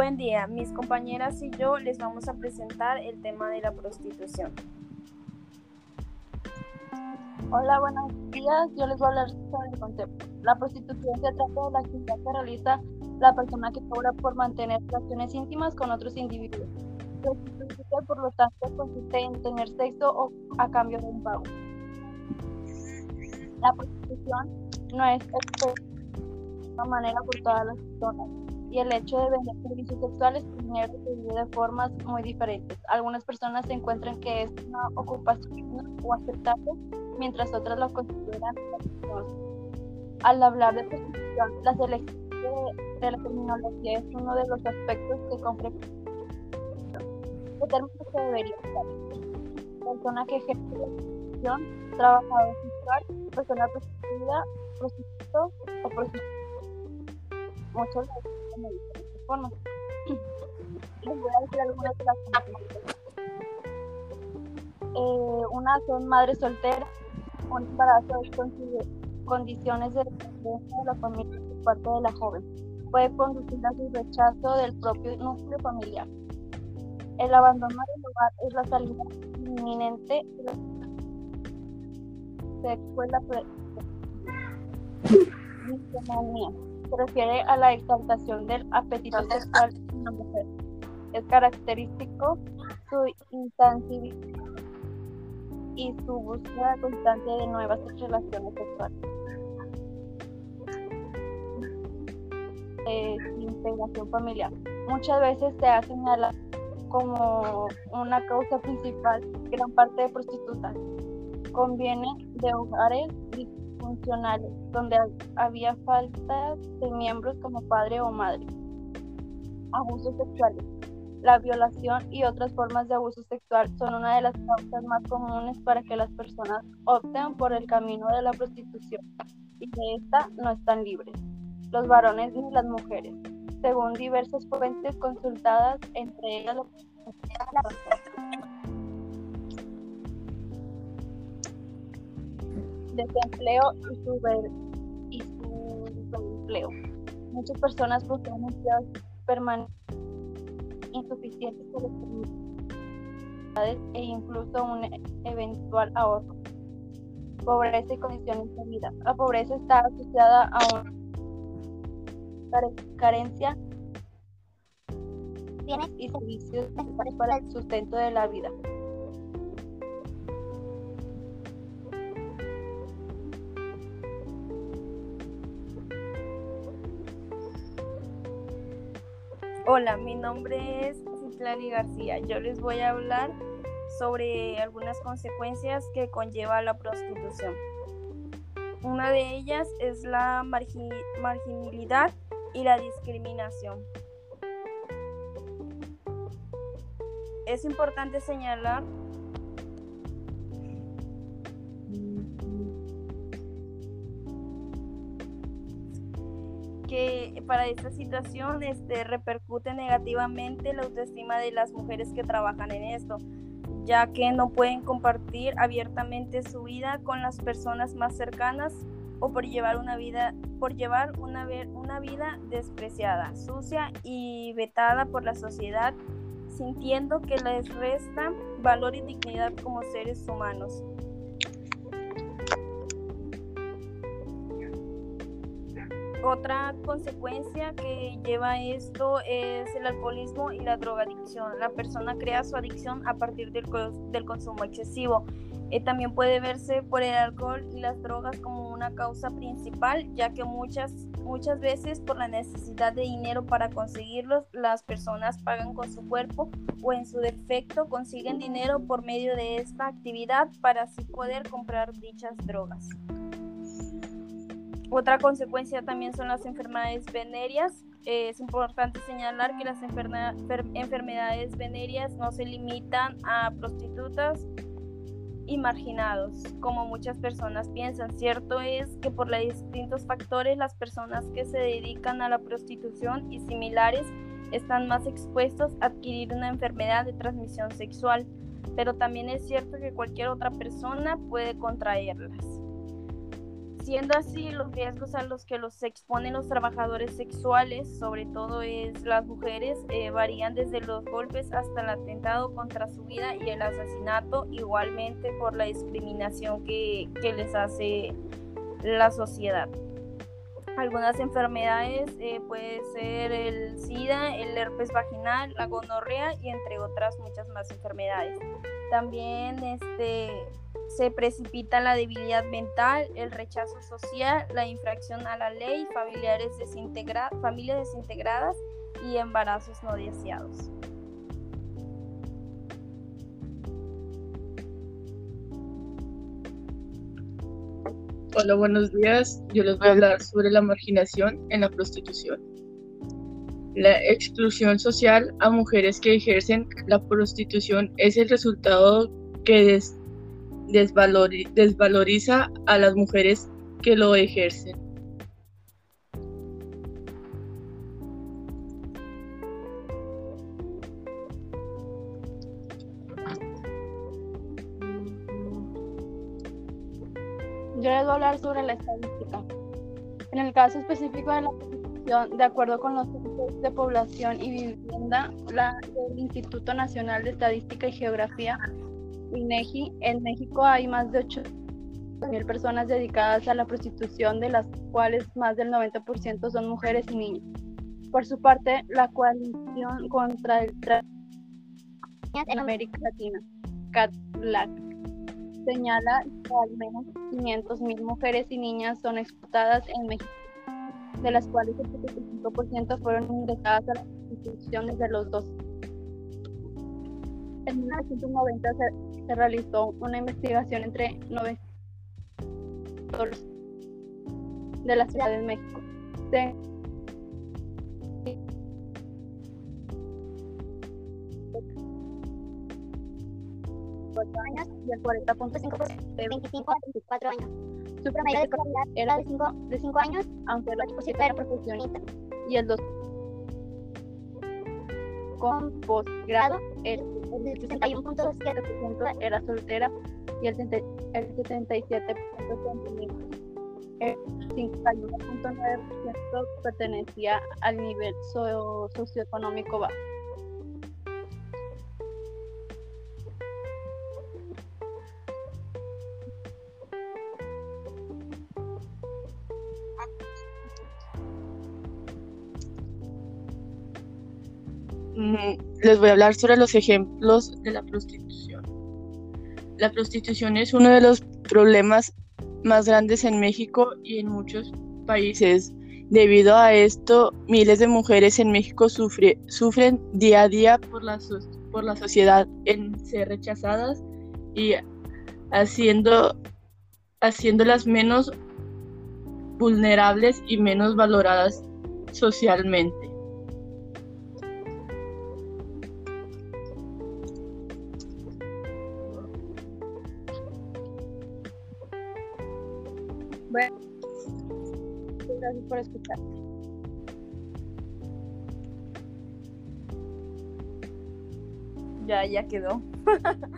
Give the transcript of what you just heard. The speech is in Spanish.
Buen día, mis compañeras y yo les vamos a presentar el tema de la prostitución. Hola, buenos días. Yo les voy a hablar sobre el concepto. La prostitución se trata de la actividad que realiza la persona que cobra por mantener relaciones íntimas con otros individuos. Prostitución, por lo tanto, consiste en tener sexo o a cambio de un pago. La prostitución no es de una manera por todas las personas y el hecho de vender servicios sexuales se vive de formas muy diferentes. Algunas personas se encuentran que es una ocupación o aceptable, mientras otras lo consideran Al hablar de prostitución, la selección de, la terminología es uno de los aspectos que el término que debería estar. Persona que ejerce la prostitución, trabajador sexual, persona prostituida, prostituto o prostituta. Muchos de diferentes eh, una son madres solteras, un embarazo es condiciones de dependencia de la familia por parte de la joven. Puede conducir a su rechazo del propio núcleo familiar. El abandono del hogar es la salida inminente de la escuela se refiere a la exaltación del apetito sexual de una mujer. Es característico su intangibilidad y su búsqueda constante de nuevas relaciones sexuales. Eh, integración familiar. Muchas veces se ha señalado como una causa principal gran parte de prostitutas. Conviene de hogares disfuncionales, donde había falta de miembros como padre o madre. Abusos sexuales. La violación y otras formas de abuso sexual son una de las causas más comunes para que las personas opten por el camino de la prostitución y de esta no están libres, los varones ni las mujeres, según diversas fuentes consultadas, entre ellas la desempleo y su, y su empleo. Muchas personas poseen empleos permanentes insuficientes e incluso un eventual ahorro. Pobreza y condiciones de vida. La pobreza está asociada a una carencia bienes y servicios para el sustento de la vida. Hola, mi nombre es Citlali García. Yo les voy a hablar sobre algunas consecuencias que conlleva la prostitución. Una de ellas es la marginalidad y la discriminación. Es importante señalar que para esta situación este, repercute negativamente la autoestima de las mujeres que trabajan en esto, ya que no pueden compartir abiertamente su vida con las personas más cercanas o por llevar una vida, por llevar una, una vida despreciada, sucia y vetada por la sociedad, sintiendo que les resta valor y dignidad como seres humanos. Otra consecuencia que lleva esto es el alcoholismo y la drogadicción. La persona crea su adicción a partir del, del consumo excesivo. Eh, también puede verse por el alcohol y las drogas como una causa principal, ya que muchas, muchas veces por la necesidad de dinero para conseguirlos, las personas pagan con su cuerpo o en su defecto consiguen dinero por medio de esta actividad para así poder comprar dichas drogas. Otra consecuencia también son las enfermedades venéreas. es importante señalar que las enfermedades venéreas no se limitan a prostitutas y marginados, como muchas personas piensan. Cierto es que por los distintos factores las personas que se dedican a la prostitución y similares están más expuestos a adquirir una enfermedad de transmisión sexual, pero también es cierto que cualquier otra persona puede contraerlas. Siendo así, los riesgos a los que los exponen los trabajadores sexuales, sobre todo es las mujeres, eh, varían desde los golpes hasta el atentado contra su vida y el asesinato, igualmente por la discriminación que, que les hace la sociedad. Algunas enfermedades eh, puede ser el SIDA, el herpes vaginal, la gonorrea y entre otras muchas más enfermedades. También este, se precipita la debilidad mental, el rechazo social, la infracción a la ley, familiares familias desintegradas y embarazos no deseados. Hola, buenos días. Yo les voy a hablar sobre la marginación en la prostitución. La exclusión social a mujeres que ejercen la prostitución es el resultado que desvaloriza a las mujeres que lo ejercen. Yo les voy a hablar sobre la estadística. En el caso específico de la prostitución, de acuerdo con los censos de población y vivienda la, del Instituto Nacional de Estadística y Geografía, INEGI, en México hay más de 8.000 personas dedicadas a la prostitución, de las cuales más del 90% son mujeres y niños. Por su parte, la coalición contra el tráfico en América Latina, CATLAC, señala que al menos 500.000 mujeres y niñas son explotadas en México, de las cuales el 75% fueron ingresadas a la prostitución desde los dos. En 1990 se, realizó una investigación entre 9 de la Ciudad de México. Se años y el 40.5% de 25 a 24 años. Su promedio de escolaridad era de 5, de 5 años, aunque el 8% era profesionista. Y el 2 con posgrado, el, el 61.7% era soltera y el, el 77% el 51.9% pertenecía al nivel socioeconómico bajo. Les voy a hablar sobre los ejemplos de la prostitución. La prostitución es uno de los problemas más grandes en México y en muchos países. Debido a esto, miles de mujeres en México sufren día a día por la, por la sociedad en ser rechazadas y haciendo, haciéndolas menos vulnerables y menos valoradas socialmente. Bueno, gracias por escuchar. Ya, ya quedó.